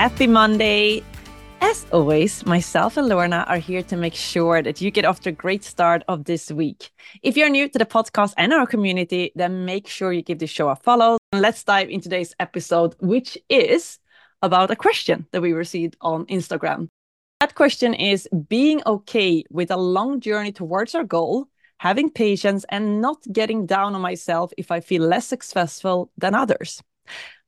Happy Monday. As always, myself and Lorna are here to make sure that you get off to a great start of this week. If you're new to the podcast and our community, then make sure you give the show a follow. And let's dive into today's episode, which is about a question that we received on Instagram. That question is being okay with a long journey towards our goal, having patience, and not getting down on myself if I feel less successful than others.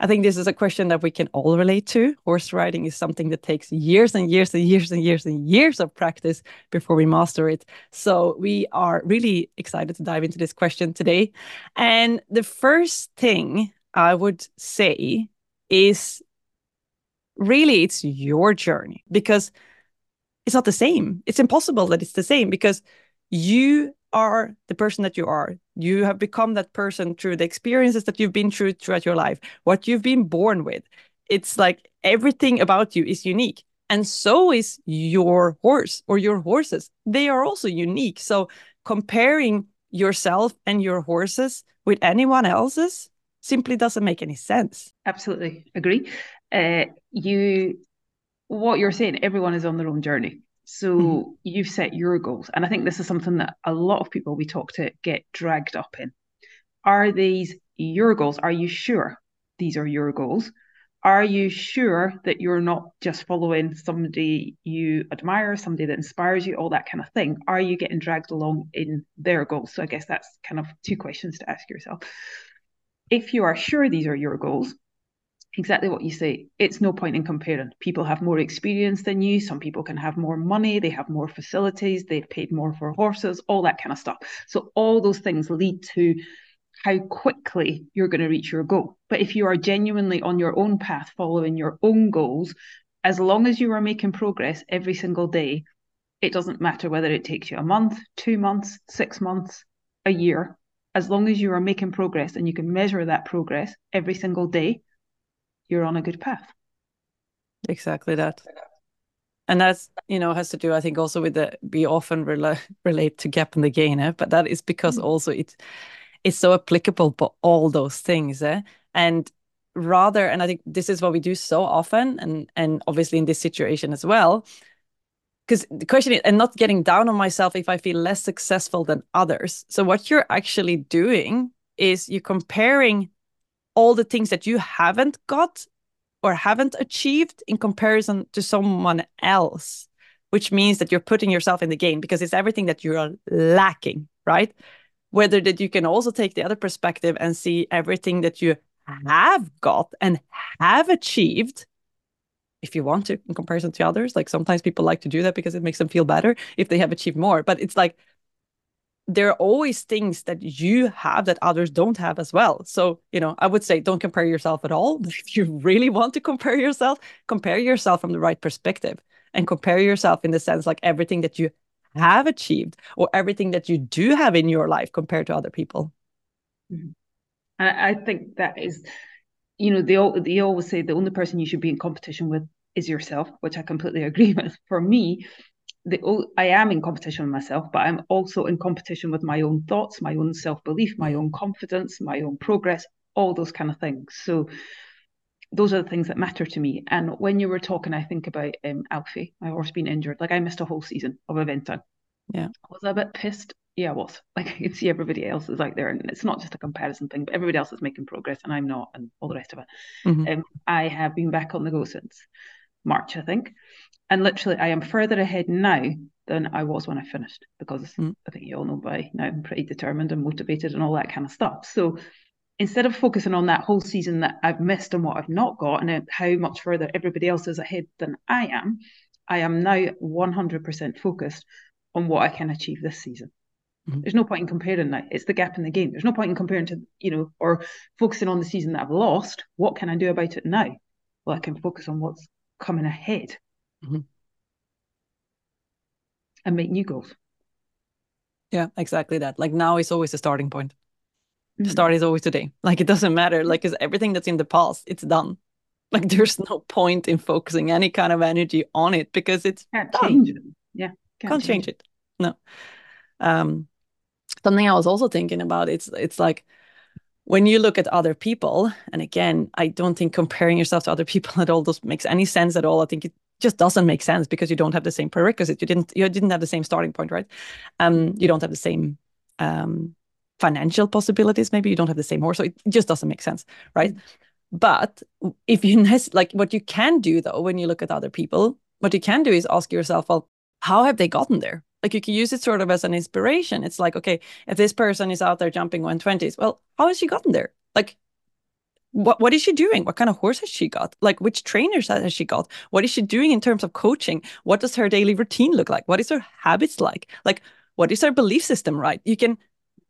I think this is a question that we can all relate to. Horse riding is something that takes years and years and years and years and years of practice before we master it. So we are really excited to dive into this question today. And the first thing I would say is really it's your journey because it's not the same. It's impossible that it's the same because you are the person that you are. You have become that person through the experiences that you've been through throughout your life, what you've been born with. It's like everything about you is unique. And so is your horse or your horses. They are also unique. So comparing yourself and your horses with anyone else's simply doesn't make any sense. Absolutely agree. Uh, you, what you're saying, everyone is on their own journey. So mm-hmm. you've set your goals. And I think this is something that a lot of people we talk to get dragged up in. Are these your goals? Are you sure these are your goals? Are you sure that you're not just following somebody you admire, somebody that inspires you, all that kind of thing? Are you getting dragged along in their goals? So I guess that's kind of two questions to ask yourself. If you are sure these are your goals, exactly what you say. It's no point in comparing. People have more experience than you. Some people can have more money. They have more facilities. They've paid more for horses, all that kind of stuff. So, all those things lead to how quickly you're going to reach your goal. But if you are genuinely on your own path, following your own goals, as long as you are making progress every single day, it doesn't matter whether it takes you a month, two months, six months, a year. As long as you are making progress and you can measure that progress every single day, you're on a good path. Exactly that. And that's, you know, has to do, I think, also with the, we often rela- relate to gap and the gain, eh? but that is because mm. also it, it's so applicable for all those things. Eh? And rather, and I think this is what we do so often, and, and obviously in this situation as well, because the question is, and not getting down on myself if I feel less successful than others. So what you're actually doing is you're comparing all the things that you haven't got or haven't achieved in comparison to someone else, which means that you're putting yourself in the game because it's everything that you're lacking, right? Whether that you can also take the other perspective and see everything that you have got and have achieved if you want to in comparison to others like sometimes people like to do that because it makes them feel better if they have achieved more but it's like there are always things that you have that others don't have as well. So, you know, I would say don't compare yourself at all. If you really want to compare yourself, compare yourself from the right perspective and compare yourself in the sense like everything that you have achieved or everything that you do have in your life compared to other people. Mm-hmm. I think that is, you know, they, they always say the only person you should be in competition with is yourself, which I completely agree with. For me, the I am in competition with myself, but I'm also in competition with my own thoughts, my own self belief, my own confidence, my own progress, all those kind of things. So those are the things that matter to me. And when you were talking, I think about um, Alfie, my horse being injured. Like I missed a whole season of eventing. Yeah, was I a bit pissed? Yeah, I was. Like I can see everybody else is out there, and it's not just a comparison thing, but everybody else is making progress, and I'm not, and all the rest of it. Mm-hmm. Um, I have been back on the go since March, I think. And literally, I am further ahead now than I was when I finished because mm. I think you all know by now I'm pretty determined and motivated and all that kind of stuff. So instead of focusing on that whole season that I've missed and what I've not got and how much further everybody else is ahead than I am, I am now 100% focused on what I can achieve this season. Mm-hmm. There's no point in comparing that. It's the gap and the gain. There's no point in comparing to, you know, or focusing on the season that I've lost. What can I do about it now? well, I can focus on what's coming ahead mm-hmm. and make new goals. Yeah, exactly that. Like now is always the starting point. The mm-hmm. start is always today. Like it doesn't matter. Like because everything that's in the past, it's done. Like there's no point in focusing any kind of energy on it because it's can't done. change it. Yeah, can't, can't change, change it. No. Um, something I was also thinking about. It's it's like when you look at other people, and again, I don't think comparing yourself to other people at all does makes any sense at all. I think it just doesn't make sense because you don't have the same prerequisite. You didn't you didn't have the same starting point, right? Um, you don't have the same um financial possibilities. Maybe you don't have the same horse, so it just doesn't make sense, right? But if you like what you can do though, when you look at other people, what you can do is ask yourself, well, how have they gotten there? Like you can use it sort of as an inspiration. It's like, okay, if this person is out there jumping 120s, well, how has she gotten there? Like, what what is she doing? What kind of horse has she got? Like, which trainers has she got? What is she doing in terms of coaching? What does her daily routine look like? What is her habits like? Like, what is her belief system? Right? You can,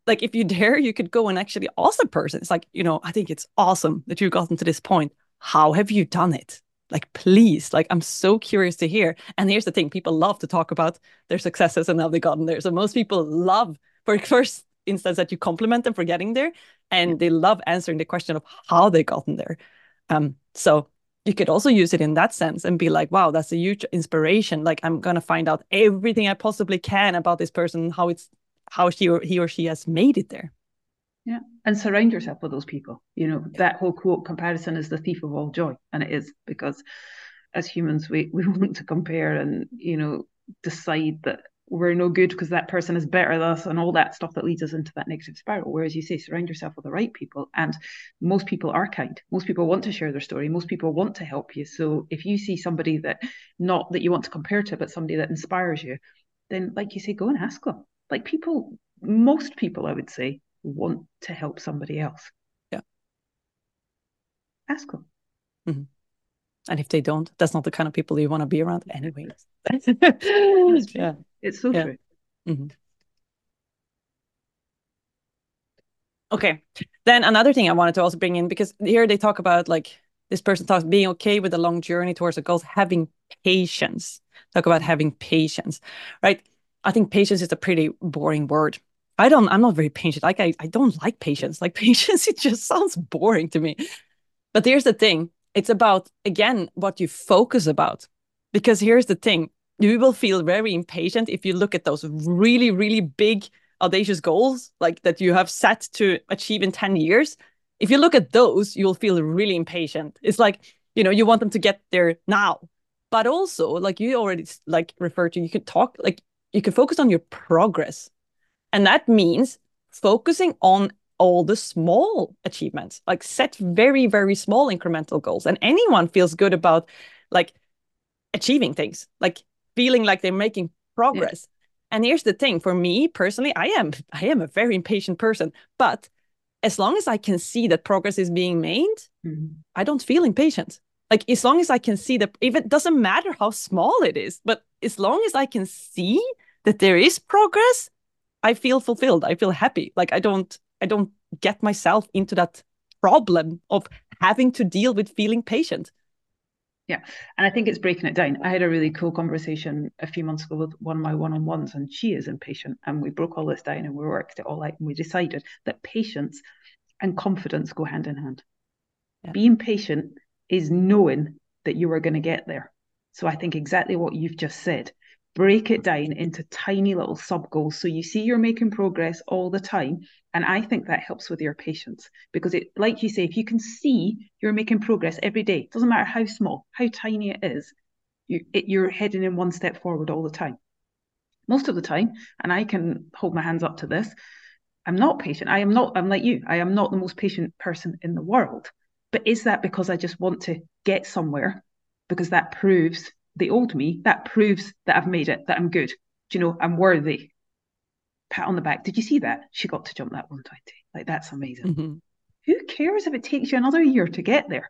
like, if you dare, you could go and actually ask the person. It's like, you know, I think it's awesome that you've gotten to this point. How have you done it? like please like i'm so curious to hear and here's the thing people love to talk about their successes and how they gotten there so most people love for first instance that you compliment them for getting there and yeah. they love answering the question of how they gotten there um so you could also use it in that sense and be like wow that's a huge inspiration like i'm going to find out everything i possibly can about this person how it's how she or he or she has made it there yeah. And surround yourself with those people. You know, yeah. that whole quote comparison is the thief of all joy. And it is because as humans we, we want to compare and, you know, decide that we're no good because that person is better than us and all that stuff that leads us into that negative spiral. Whereas you say surround yourself with the right people. And most people are kind. Most people want to share their story. Most people want to help you. So if you see somebody that not that you want to compare to, but somebody that inspires you, then like you say, go and ask them. Like people, most people I would say want to help somebody else. Yeah. Ask them. Mm-hmm. And if they don't, that's not the kind of people you want to be around anyways. yeah. It's so yeah. true. Mm-hmm. Okay. Then another thing I wanted to also bring in because here they talk about like this person talks being okay with the long journey towards a goal, having patience. Talk about having patience, right? I think patience is a pretty boring word. I don't, I'm not very patient. Like I, I don't like patience. Like patience, it just sounds boring to me. But here's the thing. It's about, again, what you focus about. Because here's the thing. You will feel very impatient if you look at those really, really big, audacious goals like that you have set to achieve in 10 years. If you look at those, you'll feel really impatient. It's like, you know, you want them to get there now. But also, like you already like referred to, you could talk like you can focus on your progress and that means focusing on all the small achievements, like set very, very small incremental goals. And anyone feels good about like achieving things, like feeling like they're making progress. Yeah. And here's the thing for me personally, I am I am a very impatient person, but as long as I can see that progress is being made, mm-hmm. I don't feel impatient. Like as long as I can see that even doesn't matter how small it is, but as long as I can see that there is progress, I feel fulfilled. I feel happy. Like I don't I don't get myself into that problem of having to deal with feeling patient. Yeah. And I think it's breaking it down. I had a really cool conversation a few months ago with one of my one on ones, and she is impatient. And we broke all this down and we worked it all out. And we decided that patience and confidence go hand in hand. Yeah. Being patient is knowing that you are going to get there. So I think exactly what you've just said break it down into tiny little sub goals so you see you're making progress all the time and i think that helps with your patience because it like you say if you can see you're making progress every day doesn't matter how small how tiny it is you, it, you're heading in one step forward all the time. Most of the time and i can hold my hands up to this i'm not patient. I am not i'm like you i am not the most patient person in the world. But is that because i just want to get somewhere? Because that proves the old me, that proves that I've made it, that I'm good. Do you know, I'm worthy. Pat on the back. Did you see that? She got to jump that 120. Like, that's amazing. Mm-hmm. Who cares if it takes you another year to get there?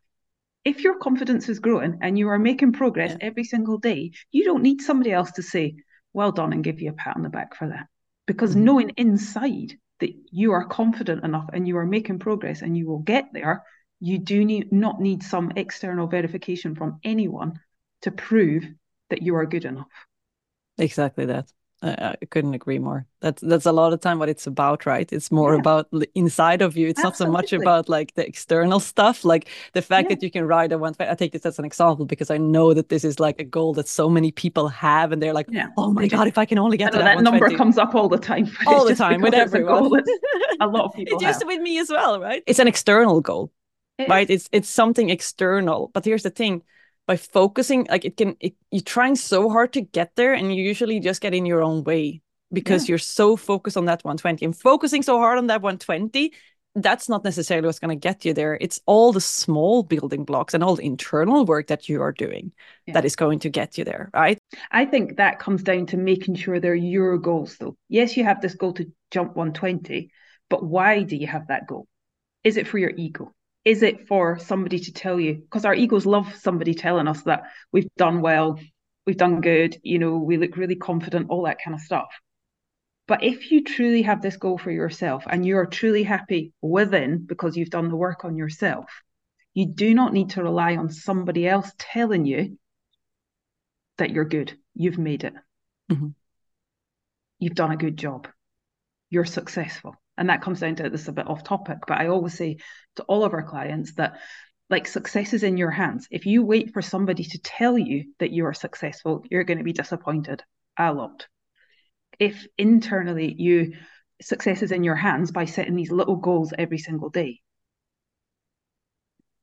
If your confidence is growing and you are making progress yeah. every single day, you don't need somebody else to say, well done, and give you a pat on the back for that. Because mm-hmm. knowing inside that you are confident enough and you are making progress and you will get there, You do need, not need some external verification from anyone to prove that you are good enough. Exactly that. I, I couldn't agree more. That's that's a lot of time what it's about, right? It's more yeah. about inside of you. It's Absolutely. not so much about like the external stuff, like the fact yeah. that you can ride a one. I take this as an example because I know that this is like a goal that so many people have, and they're like, yeah. "Oh my god, if I can only get to that, that number comes up all the time, all the time with everyone." A, a, lot of people. It used to with me as well, right? It's an external goal, it right? Is. It's it's something external. But here's the thing: by focusing like it can it, you're trying so hard to get there and you usually just get in your own way because yeah. you're so focused on that 120 and focusing so hard on that 120 that's not necessarily what's going to get you there. It's all the small building blocks and all the internal work that you are doing yeah. that is going to get you there right? I think that comes down to making sure they're your goals though. Yes you have this goal to jump 120 but why do you have that goal? Is it for your ego is it for somebody to tell you? Because our egos love somebody telling us that we've done well, we've done good, you know, we look really confident, all that kind of stuff. But if you truly have this goal for yourself and you're truly happy within because you've done the work on yourself, you do not need to rely on somebody else telling you that you're good. You've made it. Mm-hmm. You've done a good job. You're successful and that comes down to this is a bit off topic, but I always say to all of our clients that like success is in your hands. If you wait for somebody to tell you that you are successful, you're going to be disappointed a lot. If internally you success is in your hands by setting these little goals every single day,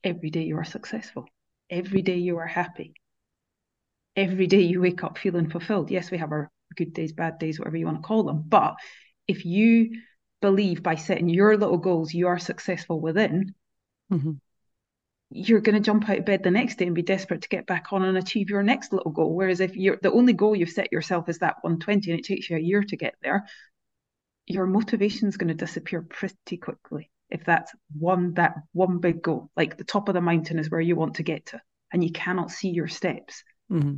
every day you are successful. Every day you are happy. Every day you wake up feeling fulfilled. Yes, we have our good days, bad days, whatever you want to call them. But if you believe by setting your little goals you are successful within, mm-hmm. you're going to jump out of bed the next day and be desperate to get back on and achieve your next little goal. Whereas if you're the only goal you've set yourself is that 120 and it takes you a year to get there, your motivation is going to disappear pretty quickly. If that's one that one big goal, like the top of the mountain is where you want to get to, and you cannot see your steps, mm-hmm.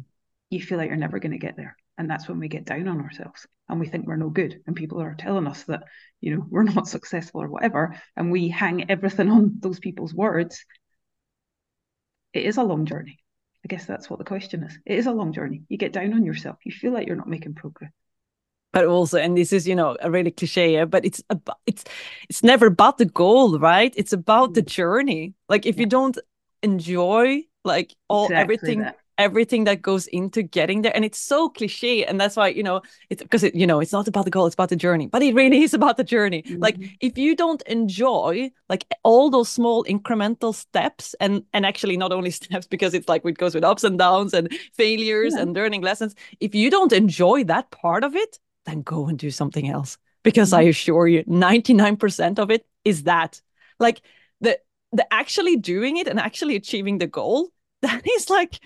you feel like you're never going to get there. And that's when we get down on ourselves and we think we're no good. And people are telling us that, you know, we're not successful or whatever. And we hang everything on those people's words. It is a long journey. I guess that's what the question is. It is a long journey. You get down on yourself. You feel like you're not making progress. But also, and this is, you know, a really cliche, but it's about it's it's never about the goal, right? It's about the mm. journey. Like if yeah. you don't enjoy like all exactly everything that everything that goes into getting there and it's so cliche and that's why you know it's because it you know it's not about the goal it's about the journey but it really is about the journey mm-hmm. like if you don't enjoy like all those small incremental steps and and actually not only steps because it's like it goes with ups and downs and failures yeah. and learning lessons if you don't enjoy that part of it then go and do something else because mm-hmm. i assure you 99% of it is that like the the actually doing it and actually achieving the goal that is like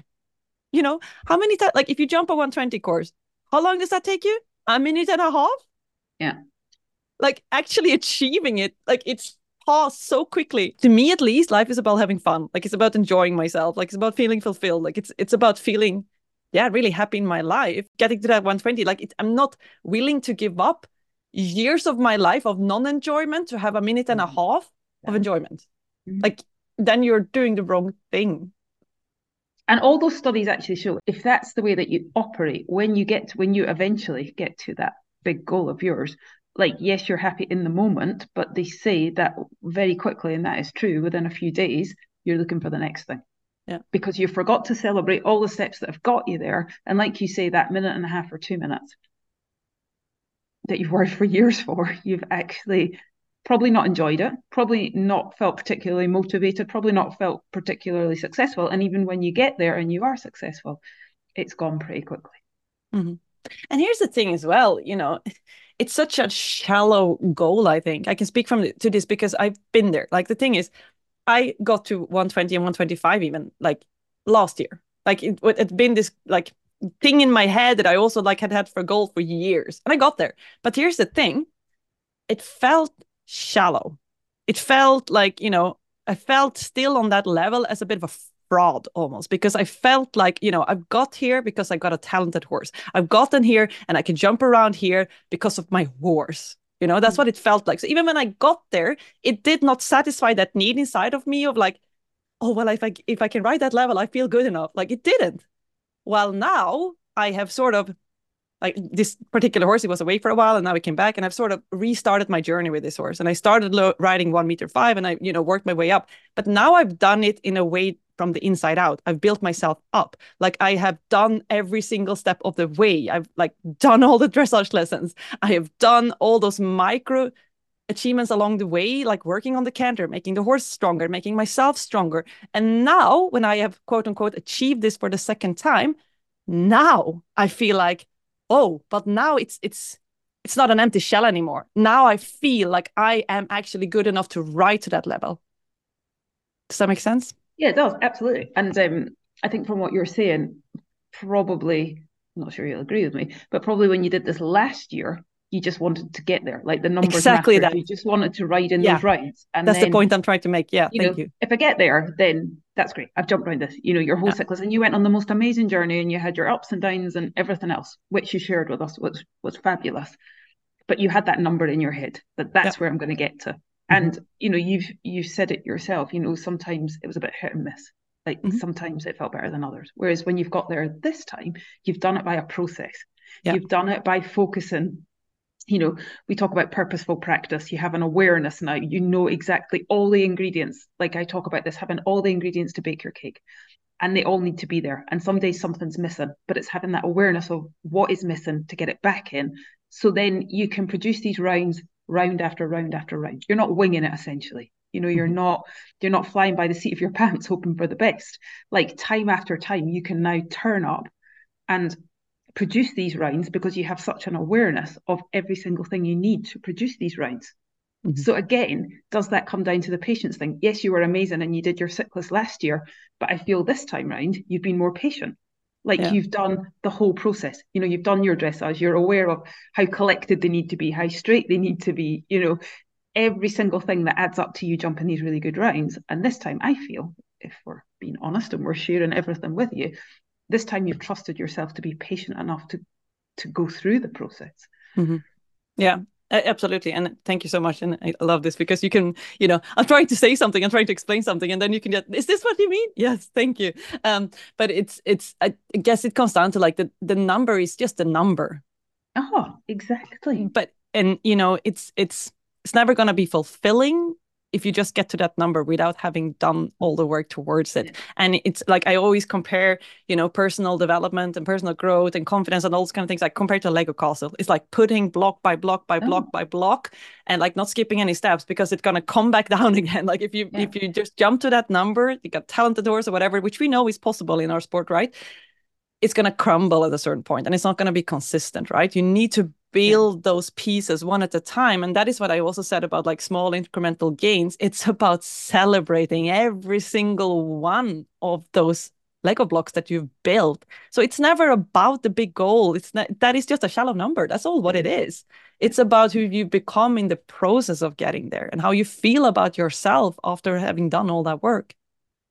you know, how many times, like if you jump a 120 course, how long does that take you? A minute and a half? Yeah. Like actually achieving it, like it's passed so quickly. To me, at least, life is about having fun. Like it's about enjoying myself. Like it's about feeling fulfilled. Like it's it's about feeling, yeah, really happy in my life. Getting to that 120. Like it, I'm not willing to give up years of my life of non-enjoyment to have a minute and a mm-hmm. half of enjoyment. Mm-hmm. Like then you're doing the wrong thing. And all those studies actually show if that's the way that you operate when you get to, when you eventually get to that big goal of yours, like yes, you're happy in the moment, but they say that very quickly, and that is true, within a few days, you're looking for the next thing. Yeah. Because you forgot to celebrate all the steps that have got you there. And like you say, that minute and a half or two minutes that you've worked for years for, you've actually probably not enjoyed it, probably not felt particularly motivated, probably not felt particularly successful. And even when you get there and you are successful, it's gone pretty quickly. Mm-hmm. And here's the thing as well, you know, it's such a shallow goal, I think. I can speak from to this because I've been there. Like the thing is, I got to 120 and 125 even like last year. Like it had been this like thing in my head that I also like had had for goal for years. And I got there. But here's the thing. It felt shallow. It felt like, you know, I felt still on that level as a bit of a fraud almost because I felt like, you know, I've got here because I got a talented horse. I've gotten here and I can jump around here because of my horse. You know, that's mm-hmm. what it felt like. So even when I got there, it did not satisfy that need inside of me of like, oh well, if I if I can ride that level, I feel good enough. Like it didn't. Well, now I have sort of like this particular horse, he was away for a while and now he came back and I've sort of restarted my journey with this horse. And I started lo- riding one meter five and I, you know, worked my way up. But now I've done it in a way from the inside out. I've built myself up. Like I have done every single step of the way. I've like done all the dressage lessons. I have done all those micro achievements along the way, like working on the canter, making the horse stronger, making myself stronger. And now when I have quote unquote achieved this for the second time, now I feel like oh but now it's it's it's not an empty shell anymore. Now i feel like i am actually good enough to ride to that level. Does that make sense? Yeah it does. Absolutely. And um, i think from what you're saying probably I'm not sure you'll agree with me but probably when you did this last year you just wanted to get there like the numbers exactly mattered. that you just wanted to ride in yeah. those rides and that's then, the point i'm trying to make yeah you thank know, you if i get there then that's great i've jumped around this you know your whole yeah. cyclist and you went on the most amazing journey and you had your ups and downs and everything else which you shared with us was was fabulous but you had that number in your head that that's yeah. where i'm going to get to mm-hmm. and you know you've you've said it yourself you know sometimes it was a bit hit and miss like mm-hmm. sometimes it felt better than others whereas when you've got there this time you've done it by a process You've done it by focusing you know, we talk about purposeful practice. You have an awareness now. You know exactly all the ingredients. Like I talk about this, having all the ingredients to bake your cake. And they all need to be there. And some days something's missing, but it's having that awareness of what is missing to get it back in. So then you can produce these rounds round after round after round. You're not winging it essentially. You know, you're mm-hmm. not you're not flying by the seat of your pants hoping for the best. Like time after time, you can now turn up and produce these rounds because you have such an awareness of every single thing you need to produce these rounds. Mm-hmm. So again, does that come down to the patience thing? Yes, you were amazing and you did your cyclist last year, but I feel this time round you've been more patient. Like yeah. you've done the whole process. You know, you've done your dressage. You're aware of how collected they need to be, how straight they need to be. You know, every single thing that adds up to you jumping these really good rounds. And this time, I feel, if we're being honest and we're sharing everything with you, this time you've trusted yourself to be patient enough to to go through the process. Mm-hmm. yeah absolutely. And thank you so much. And i love this because you can you know i'm trying to say something i'm trying to explain something and then you can get is this what you mean? Yes thank you. Um but it's it's i guess it comes down to like the the number is just a number. Oh exactly. But and you know it's it's it's never going to be fulfilling if you just get to that number without having done all the work towards it. And it's like i always compare you know personal development and personal growth and confidence and all those kind of things like compared to a lego castle. It's like putting block by block by oh. block oh. by block and like not skipping any steps because it's going to come back down again. Like if you yeah. if you just jump to that number you got talented horse or whatever which we know is possible in our sport right? It's going to crumble at a certain point and it's not going to be consistent right? You need to build those pieces one at a time and that is what i also said about like small incremental gains. It's about celebrating every single one of those lego blocks that you've built. So it's never about the big goal. It's not that is just a shallow number. That's all what it is. It's about who you become in the process of getting there and how you feel about yourself after having done all that work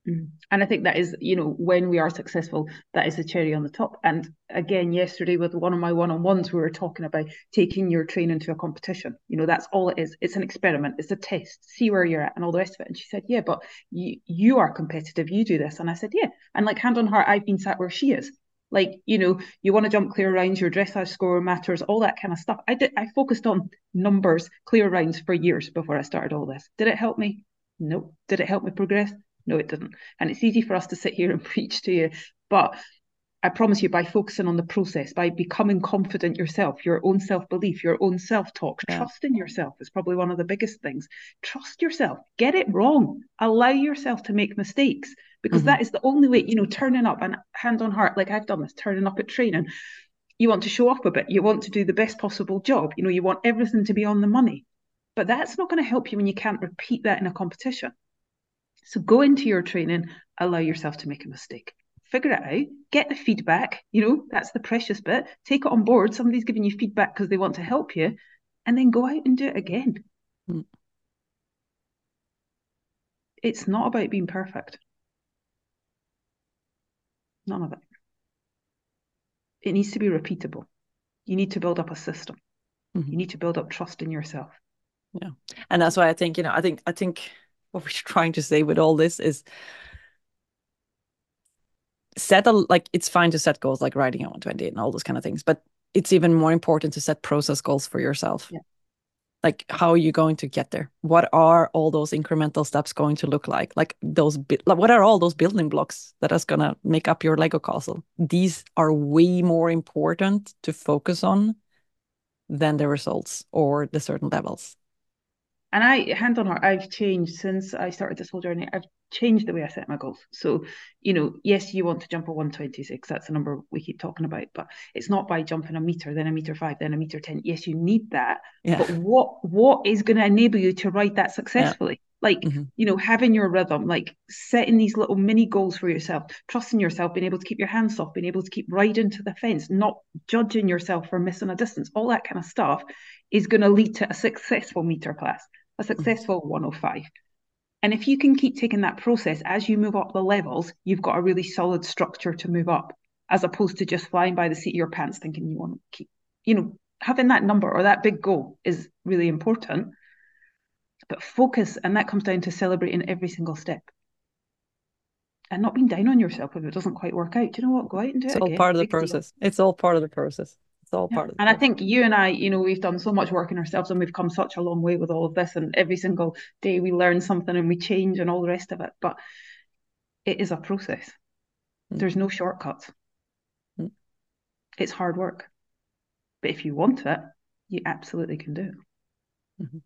And I think that is, you know, when we are successful, that is the cherry on the top. And again, yesterday with one of my one on ones, we were talking about taking your training to a competition. You know, that's all it is. It's an experiment, it's a test, see where you're at and all the rest of it. And she said, Yeah, but you, you are competitive, you do this. And I said, Yeah. And like hand on heart, I've been sat where she is. Like, you know, you want to jump clear rounds, your dressage score matters, all that kind of stuff. I did I focused on numbers, clear rounds for years before I started all this. Did it help me? No. Nope. Did it help me progress? No, it doesn't. And it's easy for us to sit here and preach to you, but I promise you, by focusing on the process, by becoming confident yourself, your own self belief, your own self talk, yeah. trusting yourself is probably one of the biggest things. Trust yourself, get it wrong, allow yourself to make mistakes because mm-hmm. that is the only way, you know, turning up and hand on heart, like I've done this, turning up at training. You want to show up a bit, you want to do the best possible job, you know, you want everything to be on the money. But that's not going to help you when you can't repeat that in a competition. So go into your training, allow yourself to make a mistake. Figure it out, get the feedback. You know, that's the precious bit. Take it on board. Somebody's giving you feedback because they want to help you, and then go out and do it again. Mm. It's not about being perfect. None of it. It needs to be repeatable. You need to build up a system. Mm-hmm. You need to build up trust in yourself. Yeah. And that's why I think, you know, I think, I think what we're trying to say with all this is set a, like, it's fine to set goals like riding a 120 and all those kind of things, but it's even more important to set process goals for yourself. Yeah. Like, how are you going to get there? What are all those incremental steps going to look like? Like those, like, what are all those building blocks that is going to make up your Lego castle? These are way more important to focus on than the results or the certain levels. And I, hand on heart, I've changed since I started this whole journey. I've changed the way I set my goals. So, you know, yes, you want to jump a 126. That's the number we keep talking about, but it's not by jumping a meter, then a meter five, then a meter 10. Yes, you need that. Yeah. But what what is going to enable you to ride that successfully? Yeah. Like, mm-hmm. you know, having your rhythm, like setting these little mini goals for yourself, trusting yourself, being able to keep your hands off, being able to keep riding to the fence, not judging yourself for missing a distance, all that kind of stuff is going to lead to a successful meter class a successful 105. And if you can keep taking that process as you move up the levels, you've got a really solid structure to move up, as opposed to just flying by the seat of your pants thinking you want to keep, you know, having that number or that big goal is really important. But focus, and that comes down to celebrating every single step and not being down on yourself if it doesn't quite work out. Do you know what? Go out and do it's it. It's all again. part of the process. Deal. It's all part of the process. It's all yeah. part of it, And I think you and I, you know, we've done so much work in ourselves and we've come such a long way with all of this. And every single day we learn something and we change and all the rest of it. But it is a process. Mm. There's no shortcuts. Mm. It's hard work. But if you want it, you absolutely can do it. Mm-hmm.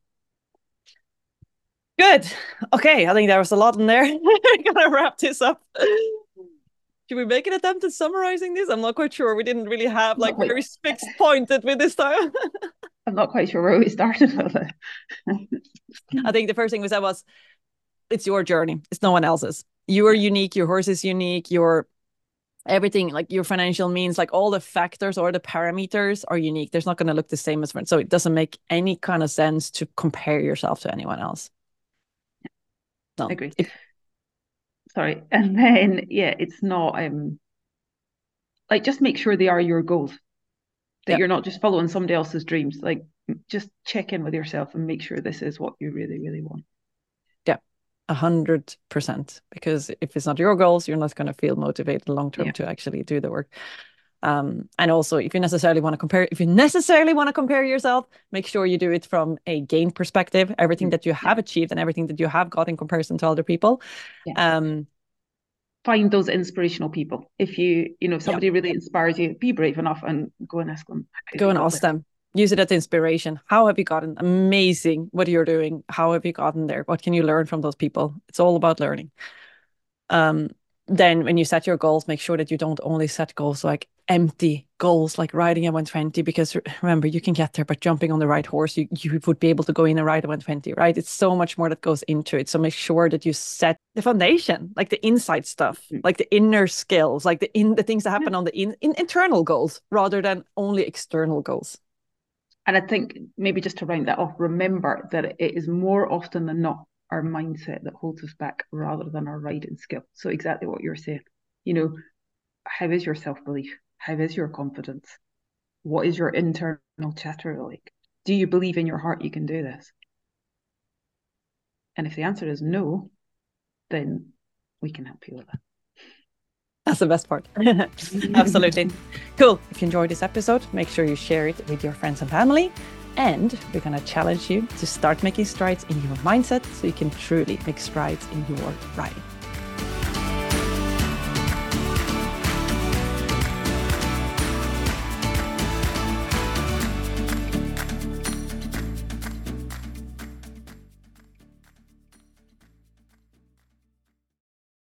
Good. Okay, I think there was a lot in there. We're gonna wrap this up. Should we make an attempt at summarizing this? I'm not quite sure. We didn't really have like very fixed pointed with this time. I'm not quite sure where we started with it. I think the first thing we said was it's your journey. It's no one else's. You are unique. Your horse is unique. Your everything, like your financial means, like all the factors or the parameters are unique. There's not going to look the same as friends. So it doesn't make any kind of sense to compare yourself to anyone else. No. I agree. If, sorry. And then yeah it's not um like just make sure they are your goals. That yep. you're not just following somebody else's dreams. Like just check in with yourself and make sure this is what you really really want. Yeah a hundred percent. Because if it's not your goals you're not going to feel motivated long term yeah. to actually do the work um, and also if you necessarily want to compare if you necessarily want to compare yourself make sure you do it from a gain perspective everything mm, that you have achieved and everything that you have got in comparison to other people. Yeah. um, find those inspirational people. If you you know if somebody yeah. really inspires you be brave enough and go and ask them go and ask them. Use it as inspiration. How have you gotten amazing what you're doing? How have you gotten there? What can you learn from those people? It's all about learning. Um then when you set your goals make sure that you don't only set goals like empty goals like riding a 120 because remember you can get there but jumping on the right horse you, you would be able to go in and ride a 120 right it's so much more that goes into it so make sure that you set the foundation like the inside stuff mm. like the inner skills like the in the things that happen yeah. on the in, in internal goals rather than only external goals and i think maybe just to round that off remember that it is more often than not our mindset that holds us back rather than our riding skill. So exactly what you're saying. You know, how is your self belief? How is your confidence? What is your internal chatter like? Do you believe in your heart you can do this? And if the answer is no, then we can help you with that. That's the best part. Absolutely. Cool. If you enjoyed this episode, make sure you share it with your friends and family. And we're going to challenge you to start making strides in your mindset so you can truly make strides in your riding.